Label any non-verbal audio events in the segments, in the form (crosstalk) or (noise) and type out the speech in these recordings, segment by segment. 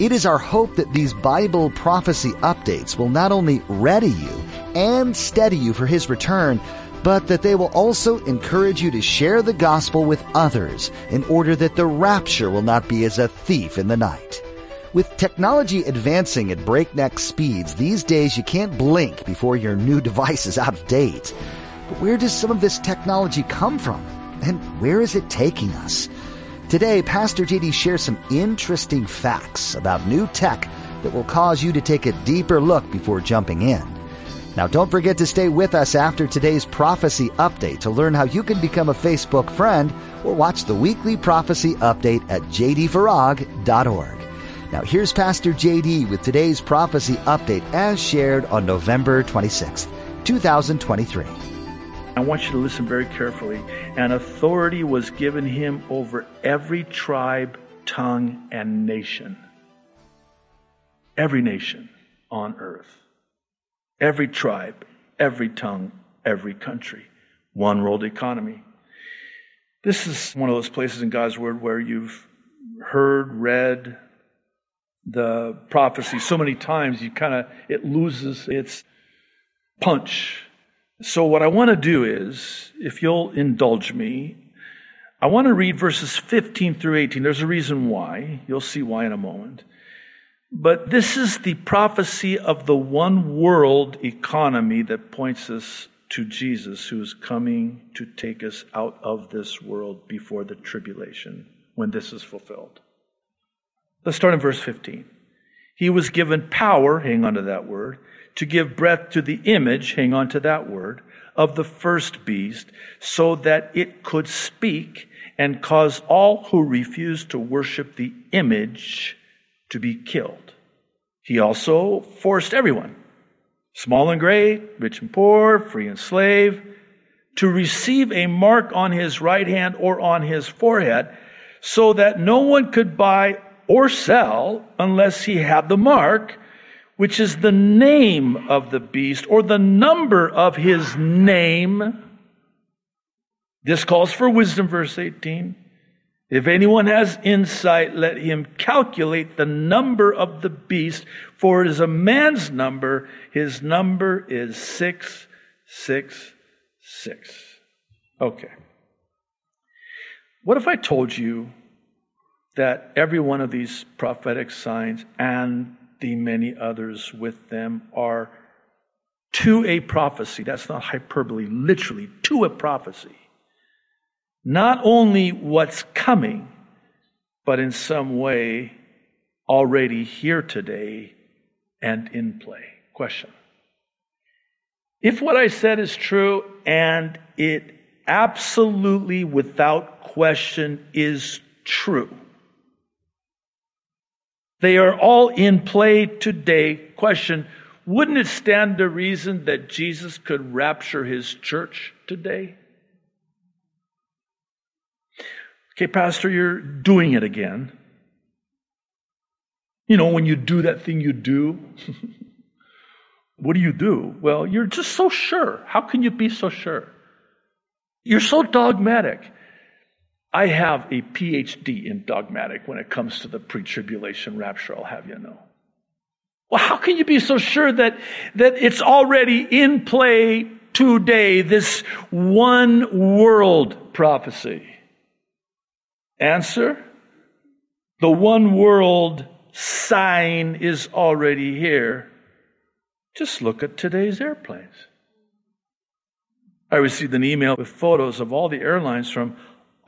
It is our hope that these Bible prophecy updates will not only ready you and steady you for His return, but that they will also encourage you to share the gospel with others in order that the rapture will not be as a thief in the night. With technology advancing at breakneck speeds, these days you can't blink before your new device is out of date. But where does some of this technology come from? And where is it taking us? Today, Pastor JD shares some interesting facts about new tech that will cause you to take a deeper look before jumping in. Now, don't forget to stay with us after today's prophecy update to learn how you can become a Facebook friend or watch the weekly prophecy update at jdfarag.org. Now, here's Pastor JD with today's prophecy update as shared on November 26th, 2023. I want you to listen very carefully. And authority was given him over every tribe, tongue, and nation. Every nation on earth. Every tribe, every tongue, every country. One world economy. This is one of those places in God's Word where you've heard, read the prophecy so many times, you kind of, it loses its punch so, what I want to do is, if you'll indulge me, I want to read verses 15 through 18. There's a reason why. You'll see why in a moment. But this is the prophecy of the one world economy that points us to Jesus, who is coming to take us out of this world before the tribulation, when this is fulfilled. Let's start in verse 15. He was given power, hang on to that word, to give breath to the image, hang on to that word, of the first beast, so that it could speak and cause all who refused to worship the image to be killed. He also forced everyone, small and great, rich and poor, free and slave, to receive a mark on his right hand or on his forehead, so that no one could buy or sell unless he had the mark which is the name of the beast or the number of his name. This calls for wisdom, verse 18. If anyone has insight, let him calculate the number of the beast, for it is a man's number. His number is 666. Okay. What if I told you that every one of these prophetic signs and the many others with them are to a prophecy. That's not hyperbole, literally, to a prophecy. Not only what's coming, but in some way already here today and in play. Question. If what I said is true and it absolutely without question is true, they are all in play today. Question Wouldn't it stand to reason that Jesus could rapture his church today? Okay, Pastor, you're doing it again. You know, when you do that thing you do, (laughs) what do you do? Well, you're just so sure. How can you be so sure? You're so dogmatic. I have a PhD in dogmatic when it comes to the pre tribulation rapture, I'll have you know. Well, how can you be so sure that, that it's already in play today, this one world prophecy? Answer the one world sign is already here. Just look at today's airplanes. I received an email with photos of all the airlines from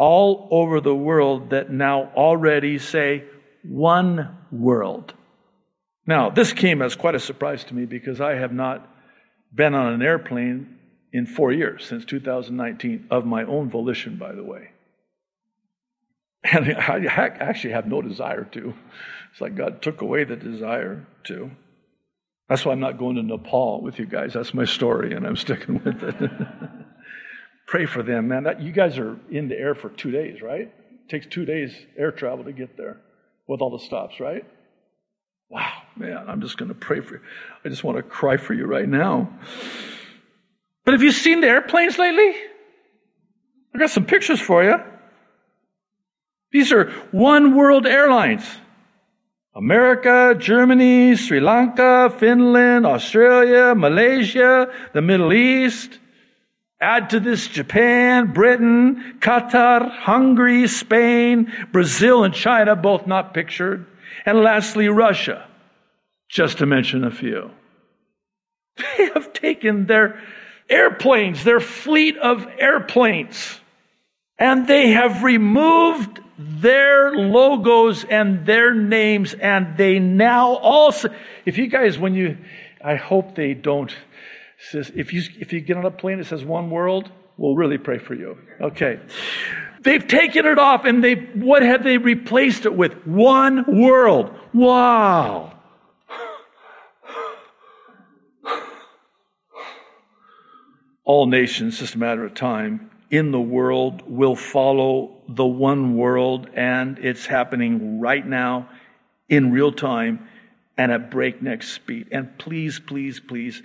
all over the world that now already say one world. Now, this came as quite a surprise to me because I have not been on an airplane in four years, since 2019, of my own volition, by the way. And (laughs) I actually have no desire to. It's like God took away the desire to. That's why I'm not going to Nepal with you guys. That's my story, and I'm sticking with it. (laughs) Pray for them, man. That, you guys are in the air for two days, right? It takes two days air travel to get there with all the stops, right? Wow, man, I'm just going to pray for you. I just want to cry for you right now. But have you seen the airplanes lately? I got some pictures for you. These are one world airlines. America, Germany, Sri Lanka, Finland, Australia, Malaysia, the Middle East. Add to this Japan, Britain, Qatar, Hungary, Spain, Brazil, and China, both not pictured. And lastly, Russia, just to mention a few. (laughs) They have taken their airplanes, their fleet of airplanes, and they have removed their logos and their names, and they now also, if you guys, when you, I hope they don't, says, if you, if you get on a plane that says one world, we'll really pray for you. Okay. They've taken it off and they, what have they replaced it with? One world. Wow. All nations, just a matter of time, in the world will follow the one world, and it's happening right now in real time and at breakneck speed. And please, please, please,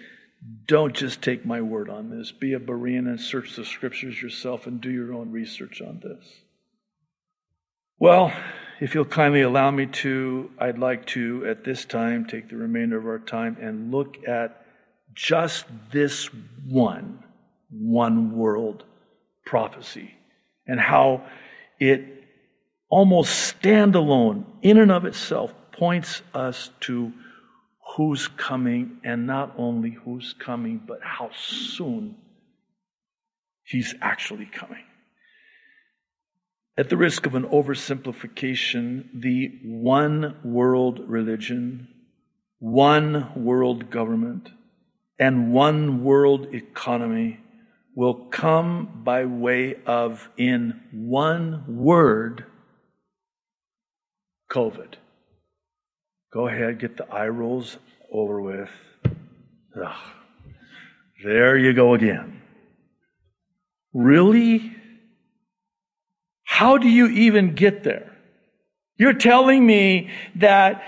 don't just take my word on this. Be a Berean and search the scriptures yourself and do your own research on this. Well, if you'll kindly allow me to, I'd like to, at this time, take the remainder of our time and look at just this one, one world prophecy and how it almost standalone, in and of itself, points us to who's coming, and not only who's coming, but how soon he's actually coming. At the risk of an oversimplification, the one world religion, one world government, and one world economy will come by way of, in one word, COVID. Go ahead, get the eye rolls over with. Ugh. There you go again. Really? How do you even get there? You're telling me that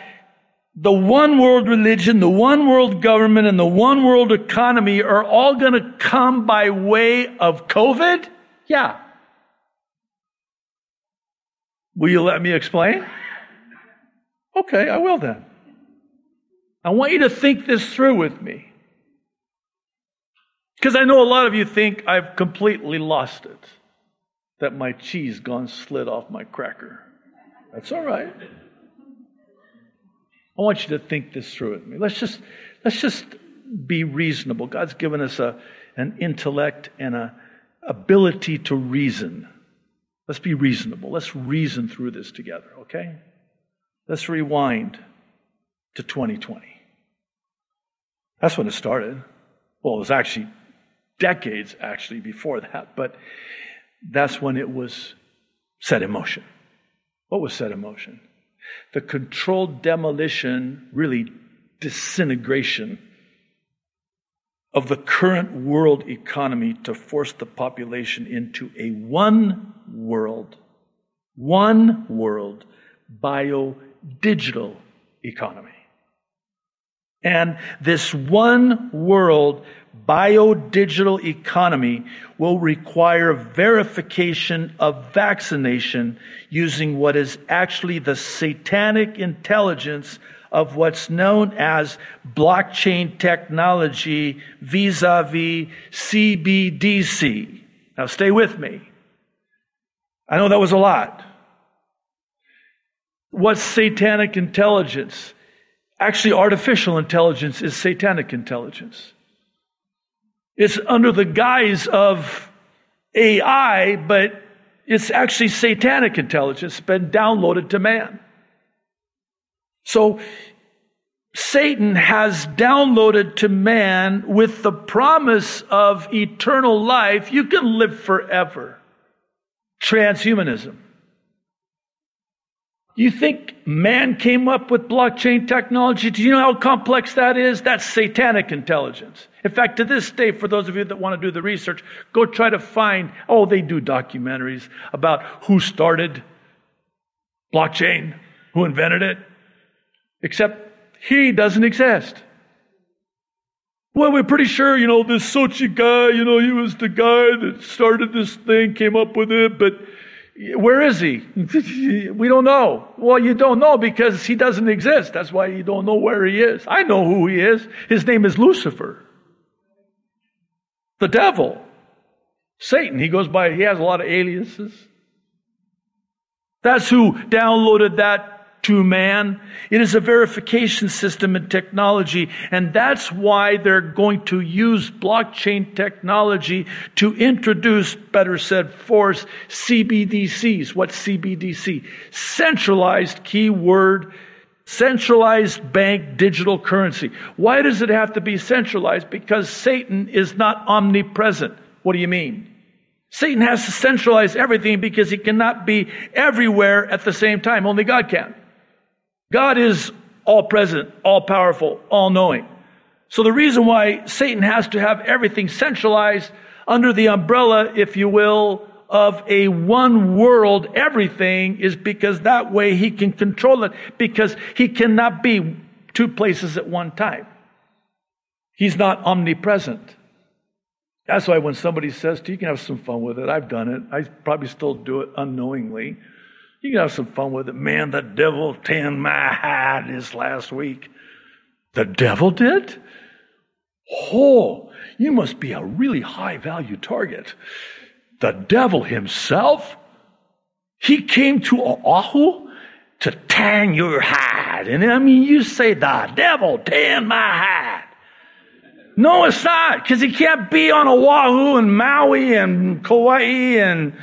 the one world religion, the one world government, and the one world economy are all going to come by way of COVID? Yeah. Will you let me explain? Okay, I will then. I want you to think this through with me. Because I know a lot of you think I've completely lost it, that my cheese gone slid off my cracker. That's all right. I want you to think this through with me. Let's just, let's just be reasonable. God's given us a, an intellect and an ability to reason. Let's be reasonable. Let's reason through this together, okay? Let's rewind to 2020. That's when it started. Well, it was actually decades actually before that, but that's when it was set in motion. What was set in motion? The controlled demolition, really disintegration of the current world economy to force the population into a one world, one world bio digital economy. And this one world biodigital economy will require verification of vaccination using what is actually the satanic intelligence of what's known as blockchain technology vis a vis CBDC. Now, stay with me. I know that was a lot. What's satanic intelligence? Actually, artificial intelligence is satanic intelligence. It's under the guise of AI, but it's actually satanic intelligence been downloaded to man. So Satan has downloaded to man with the promise of eternal life. You can live forever. Transhumanism. You think man came up with blockchain technology? Do you know how complex that is? That's satanic intelligence. In fact, to this day, for those of you that want to do the research, go try to find, oh, they do documentaries about who started blockchain, who invented it, except he doesn't exist. Well, we're pretty sure, you know, this Sochi guy, you know, he was the guy that started this thing, came up with it, but where is he? (laughs) we don't know. Well, you don't know because he doesn't exist. That's why you don't know where he is. I know who he is. His name is Lucifer. The devil. Satan. He goes by, he has a lot of aliases. That's who downloaded that to man. It is a verification system and technology, and that's why they're going to use blockchain technology to introduce, better said, force CBDCs. What's CBDC? Centralized keyword centralized bank digital currency. Why does it have to be centralized? Because Satan is not omnipresent. What do you mean? Satan has to centralize everything because he cannot be everywhere at the same time. Only God can. God is all present, all powerful, all knowing. So the reason why Satan has to have everything centralized under the umbrella, if you will, of a one world everything is because that way he can control it because he cannot be two places at one time. He's not omnipresent. That's why when somebody says to you, you can have some fun with it. I've done it. I probably still do it unknowingly. You can have some fun with it. Man, the devil tanned my hide this last week. The devil did? Oh, you must be a really high value target. The devil himself? He came to Oahu to tan your hide. And I mean, you say, the devil tan my hide. No, it's not, because he can't be on Oahu and Maui and Kauai and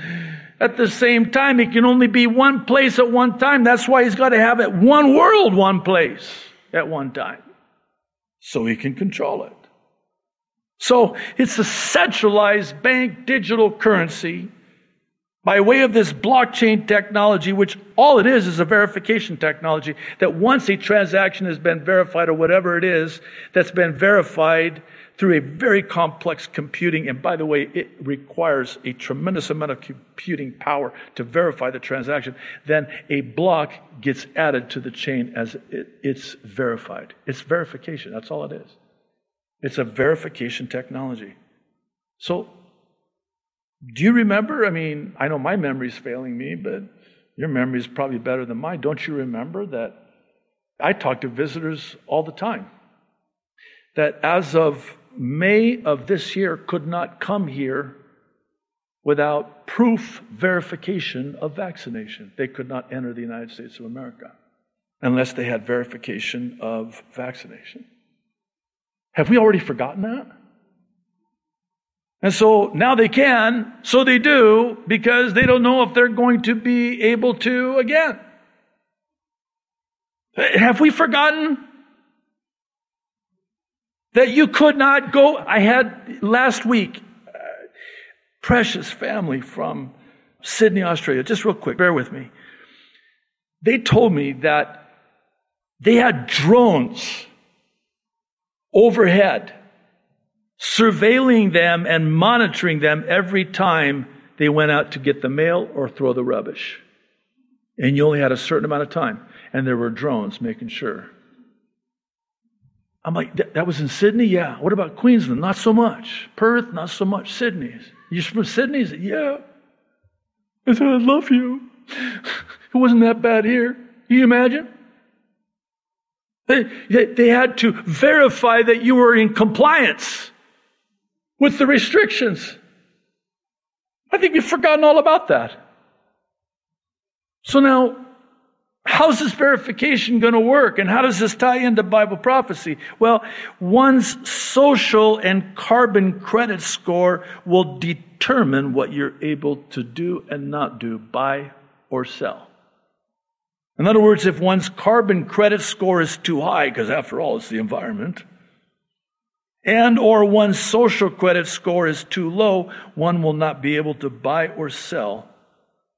at the same time. He can only be one place at one time. That's why he's got to have it one world, one place at one time. So he can control it. So it's a centralized bank digital currency by way of this blockchain technology, which all it is is a verification technology that once a transaction has been verified or whatever it is that's been verified, through a very complex computing. And by the way, it requires a tremendous amount of computing power to verify the transaction. Then a block gets added to the chain as it, it's verified. It's verification. That's all it is. It's a verification technology. So, do you remember? I mean, I know my memory's failing me, but your memory is probably better than mine. Don't you remember that I talk to visitors all the time? That as of May of this year could not come here without proof verification of vaccination. They could not enter the United States of America unless they had verification of vaccination. Have we already forgotten that? And so now they can, so they do, because they don't know if they're going to be able to again. Have we forgotten that you could not go. I had last week, uh, precious family from Sydney, Australia. Just real quick, bear with me. They told me that they had drones overhead surveilling them and monitoring them every time they went out to get the mail or throw the rubbish. And you only had a certain amount of time. And there were drones making sure. I'm like, that, that was in Sydney? Yeah. What about Queensland? Not so much. Perth? Not so much. Sydney. You're from Sydney? Said, yeah. I said, I love you. (laughs) it wasn't that bad here. Can you imagine? They, they, they had to verify that you were in compliance with the restrictions. I think we've forgotten all about that. So now, How's this verification going to work? And how does this tie into Bible prophecy? Well, one's social and carbon credit score will determine what you're able to do and not do, buy or sell. In other words, if one's carbon credit score is too high, because after all, it's the environment, and or one's social credit score is too low, one will not be able to buy or sell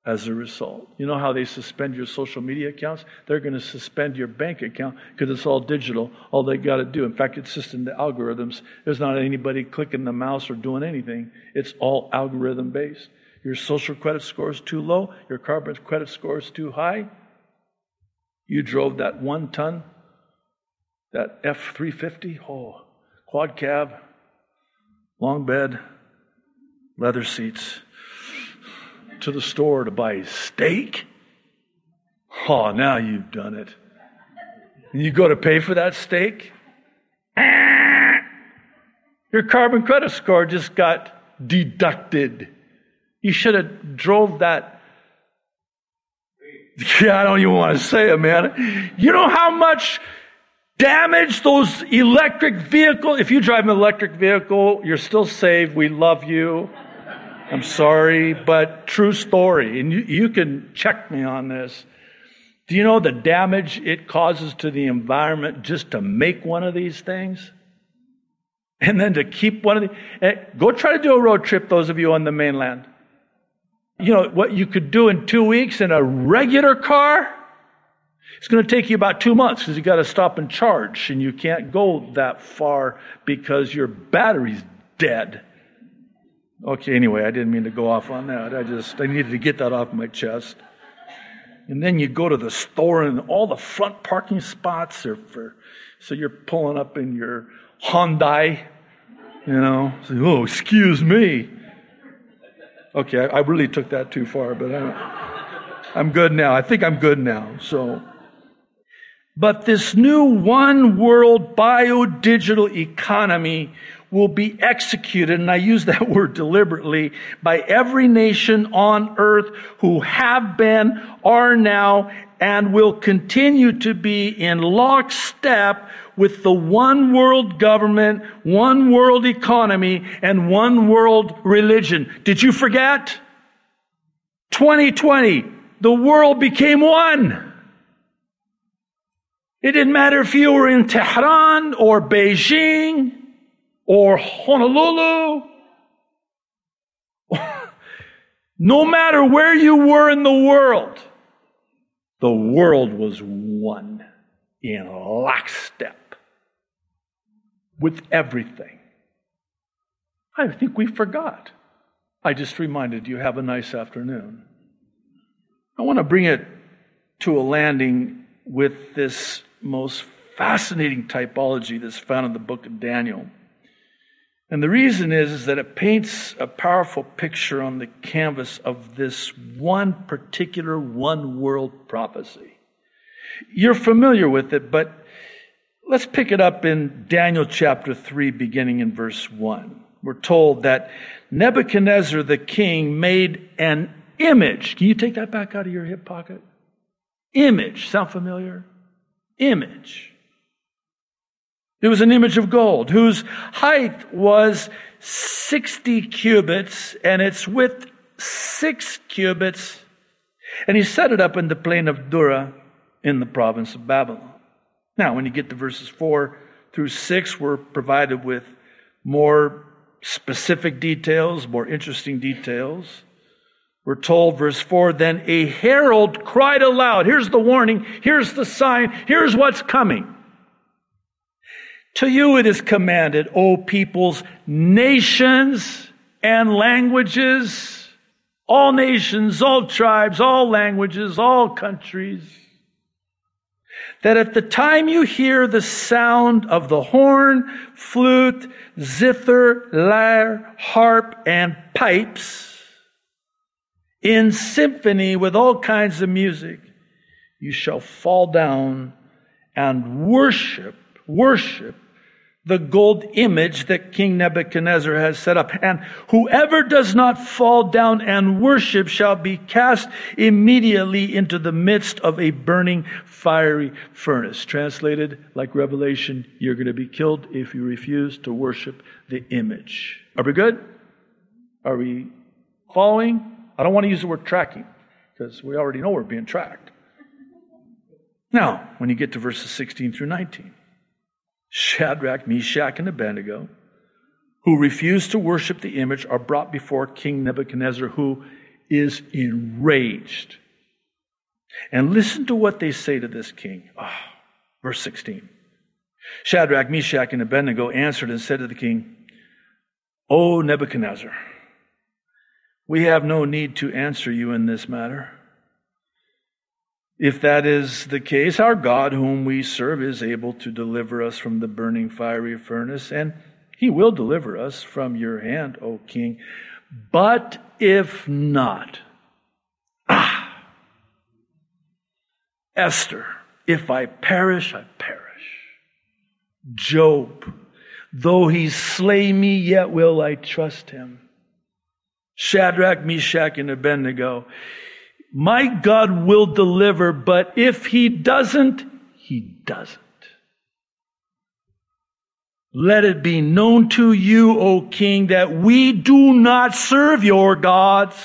as a result. You know how they suspend your social media accounts? They're going to suspend your bank account because it's all digital. All they got to do, in fact, it's just in the algorithms. There's not anybody clicking the mouse or doing anything. It's all algorithm based. Your social credit score is too low, your carbon credit score is too high. You drove that one ton, that F 350, oh, quad cab, long bed, leather seats to the store to buy steak. Oh, now you've done it. And you go to pay for that steak. (laughs) Your carbon credit score just got deducted. You should have drove that. (laughs) Yeah, I don't even want to say it, man. You know how much damage those electric vehicles, if you drive an electric vehicle, you're still saved. We love you. I'm sorry, but true story. And you, you can check me on this. Do you know the damage it causes to the environment just to make one of these things? And then to keep one of these. Eh, go try to do a road trip, those of you on the mainland. You know, what you could do in two weeks in a regular car, it's going to take you about two months because you got to stop and charge, and you can't go that far because your battery's dead. Okay, anyway, I didn't mean to go off on that. I just, I needed to get that off my chest. And then you go to the store and all the front parking spots are for, so you're pulling up in your Hyundai, you know, so, oh, excuse me. Okay, I, I, really took that too far, but I, I'm good now. I think I'm good now, so. But this new one world bio-digital economy will be executed, and I use that (laughs) word deliberately, by every nation on earth who have been, are now, and will continue to be in lockstep with the one world government, one world economy, and one world religion. Did you forget? 2020, the world became one. It didn't matter if you were in Tehran or Beijing or Honolulu. (laughs) no matter where you were in the world, the world was one in lockstep with everything. I think we forgot. I just reminded you, have a nice afternoon. I want to bring it to a landing with this most fascinating typology that's found in the book of Daniel. And the reason is, is that it paints a powerful picture on the canvas of this one particular one world prophecy. You're familiar with it, but let's pick it up in Daniel chapter 3, beginning in verse 1. We're told that Nebuchadnezzar the king made an image. Can you take that back out of your hip pocket? Image. Sound familiar? Image it was an image of gold whose height was 60 cubits and its width six cubits. And he set it up in the plain of Dura in the province of Babylon. Now, when you get to verses 4 through 6, we're provided with more specific details, more interesting details. We're told, verse 4, then a herald cried aloud. Here's the warning. Here's the sign. Here's what's coming. To you it is commanded, O peoples, nations and languages, all nations, all tribes, all languages, all countries, that at the time you hear the sound of the horn, flute, zither, lyre, harp, and pipes, in symphony with all kinds of music, you shall fall down and worship, worship the gold image that King Nebuchadnezzar has set up. And whoever does not fall down and worship shall be cast immediately into the midst of a burning fiery furnace. Translated like Revelation, you're going to be killed if you refuse to worship the image. Are we good? Are we following? I don't want to use the word tracking because we already know we're being tracked. Now, when you get to verses 16 through 19. Shadrach, Meshach, and Abednego, who refused to worship the image, are brought before King Nebuchadnezzar, who is enraged. And listen to what they say to this king. Oh, verse 16. Shadrach, Meshach, and Abednego answered and said to the king, O Nebuchadnezzar, we have no need to answer you in this matter. If that is the case, our God, whom we serve, is able to deliver us from the burning fiery furnace, and he will deliver us from your hand, O king. But if not, ah, Esther, if I perish, I perish. Job, though he slay me, yet will I trust him. Shadrach, Meshach, and Abednego. My God will deliver, but if he doesn't, he doesn't. Let it be known to you, O king, that we do not serve your gods,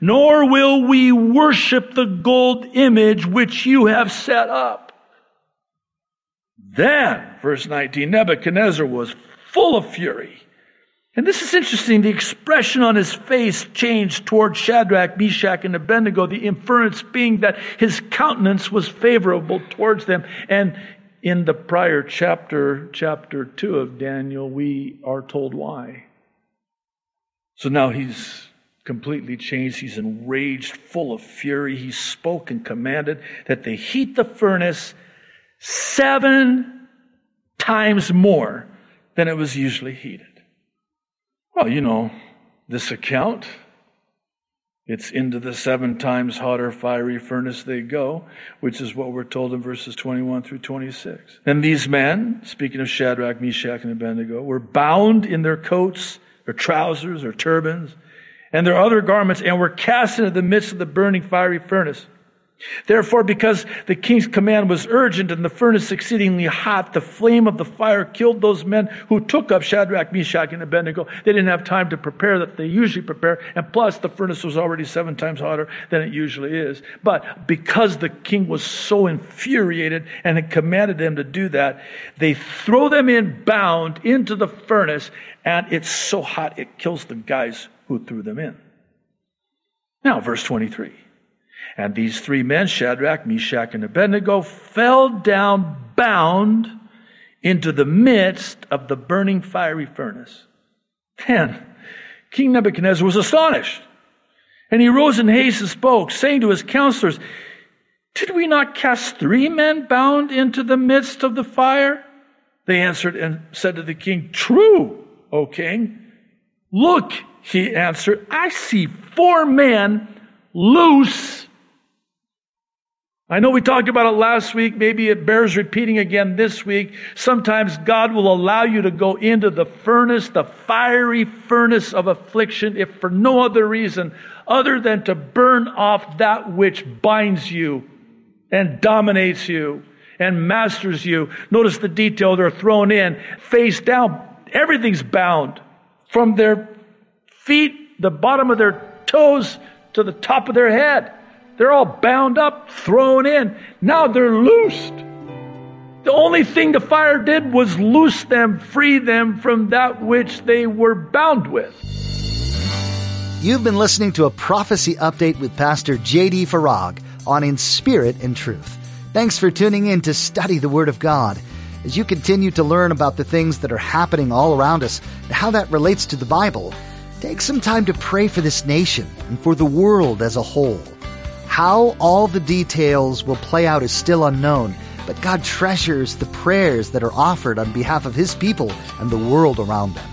nor will we worship the gold image which you have set up. Then, verse 19, Nebuchadnezzar was full of fury and this is interesting. The expression on his face changed toward Shadrach, Meshach, and Abednego, the inference being that his countenance was favorable towards them. And in the prior chapter, chapter 2 of Daniel, we are told why. So now he's completely changed. He's enraged, full of fury. He spoke and commanded that they heat the furnace seven times more than it was usually heated. Well, you know, this account, it's into the seven times hotter fiery furnace they go, which is what we're told in verses 21 through 26. And these men, speaking of Shadrach, Meshach, and Abednego, were bound in their coats, their trousers, their turbans, and their other garments, and were cast into the midst of the burning fiery furnace. Therefore, because the king's command was urgent and the furnace exceedingly hot, the flame of the fire killed those men who took up Shadrach, Meshach, and Abednego. They didn't have time to prepare that they usually prepare, and plus the furnace was already seven times hotter than it usually is. But because the king was so infuriated and had commanded them to do that, they throw them in bound into the furnace, and it's so hot it kills the guys who threw them in. Now, verse 23. And these three men, Shadrach, Meshach, and Abednego, fell down bound into the midst of the burning fiery furnace. Then King Nebuchadnezzar was astonished. And he rose in haste and spoke, saying to his counselors, Did we not cast three men bound into the midst of the fire? They answered and said to the king, True, O king. Look, he answered, I see four men loose I know we talked about it last week. Maybe it bears repeating again this week. Sometimes God will allow you to go into the furnace, the fiery furnace of affliction, if for no other reason other than to burn off that which binds you and dominates you and masters you. Notice the detail they're thrown in face down. Everything's bound from their feet, the bottom of their toes to the top of their head. They're all bound up, thrown in. Now they're loosed. The only thing the fire did was loose them, free them from that which they were bound with. You've been listening to a prophecy update with Pastor J.D. Farag on In Spirit and Truth. Thanks for tuning in to study the Word of God. As you continue to learn about the things that are happening all around us and how that relates to the Bible, take some time to pray for this nation and for the world as a whole. How all the details will play out is still unknown, but God treasures the prayers that are offered on behalf of His people and the world around them.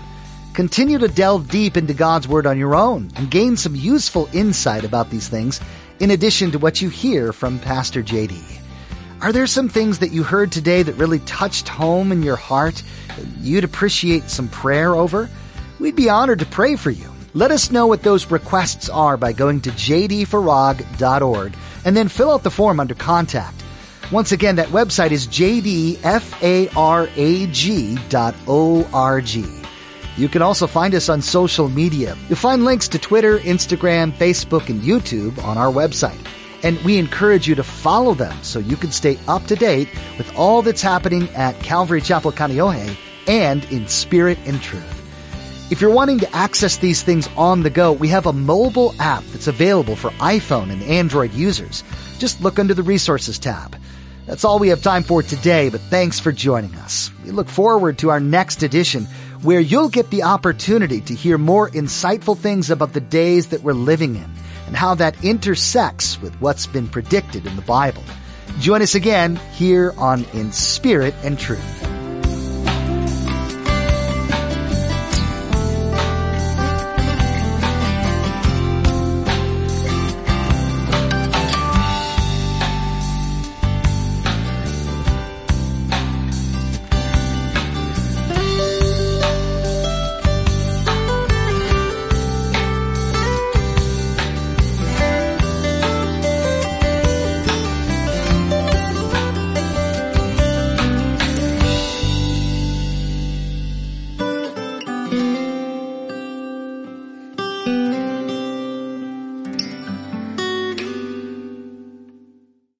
Continue to delve deep into God's Word on your own and gain some useful insight about these things in addition to what you hear from Pastor JD. Are there some things that you heard today that really touched home in your heart that you'd appreciate some prayer over? We'd be honored to pray for you. Let us know what those requests are by going to jdfarag.org and then fill out the form under contact. Once again, that website is jdfarag.org. You can also find us on social media. You'll find links to Twitter, Instagram, Facebook, and YouTube on our website. And we encourage you to follow them so you can stay up to date with all that's happening at Calvary Chapel Kaneohe and in spirit and truth. If you're wanting to access these things on the go, we have a mobile app that's available for iPhone and Android users. Just look under the resources tab. That's all we have time for today, but thanks for joining us. We look forward to our next edition where you'll get the opportunity to hear more insightful things about the days that we're living in and how that intersects with what's been predicted in the Bible. Join us again here on In Spirit and Truth.